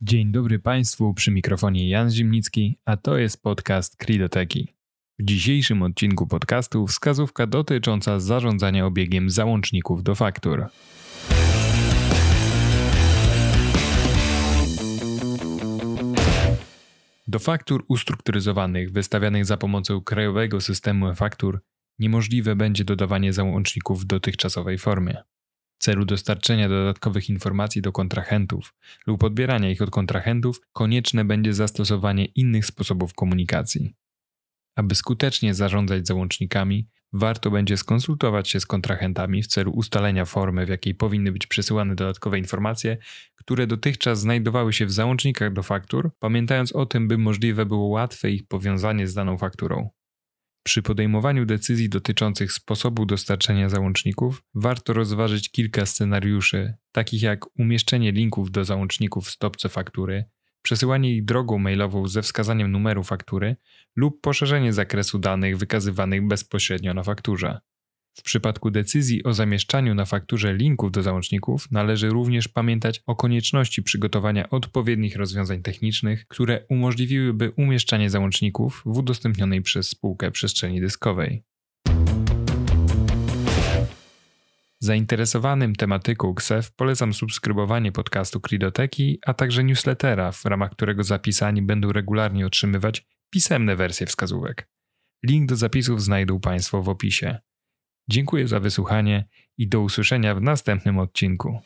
Dzień dobry Państwu, przy mikrofonie Jan Zimnicki, a to jest podcast Kridoteki. W dzisiejszym odcinku podcastu wskazówka dotycząca zarządzania obiegiem załączników do faktur. Do faktur ustrukturyzowanych wystawianych za pomocą krajowego systemu faktur niemożliwe będzie dodawanie załączników w dotychczasowej formie. Celu dostarczenia dodatkowych informacji do kontrahentów lub odbierania ich od kontrahentów konieczne będzie zastosowanie innych sposobów komunikacji. Aby skutecznie zarządzać załącznikami, warto będzie skonsultować się z kontrahentami w celu ustalenia formy, w jakiej powinny być przesyłane dodatkowe informacje, które dotychczas znajdowały się w załącznikach do faktur, pamiętając o tym, by możliwe było łatwe ich powiązanie z daną fakturą. Przy podejmowaniu decyzji dotyczących sposobu dostarczenia załączników warto rozważyć kilka scenariuszy, takich jak umieszczenie linków do załączników w stopce faktury, przesyłanie ich drogą mailową ze wskazaniem numeru faktury lub poszerzenie zakresu danych wykazywanych bezpośrednio na fakturze. W przypadku decyzji o zamieszczaniu na fakturze linków do załączników należy również pamiętać o konieczności przygotowania odpowiednich rozwiązań technicznych, które umożliwiłyby umieszczanie załączników w udostępnionej przez spółkę przestrzeni dyskowej. Zainteresowanym tematyką KSEF polecam subskrybowanie podcastu Kridoteki, a także newslettera, w ramach którego zapisani będą regularnie otrzymywać pisemne wersje wskazówek. Link do zapisów znajdą Państwo w opisie. Dziękuję za wysłuchanie i do usłyszenia w następnym odcinku.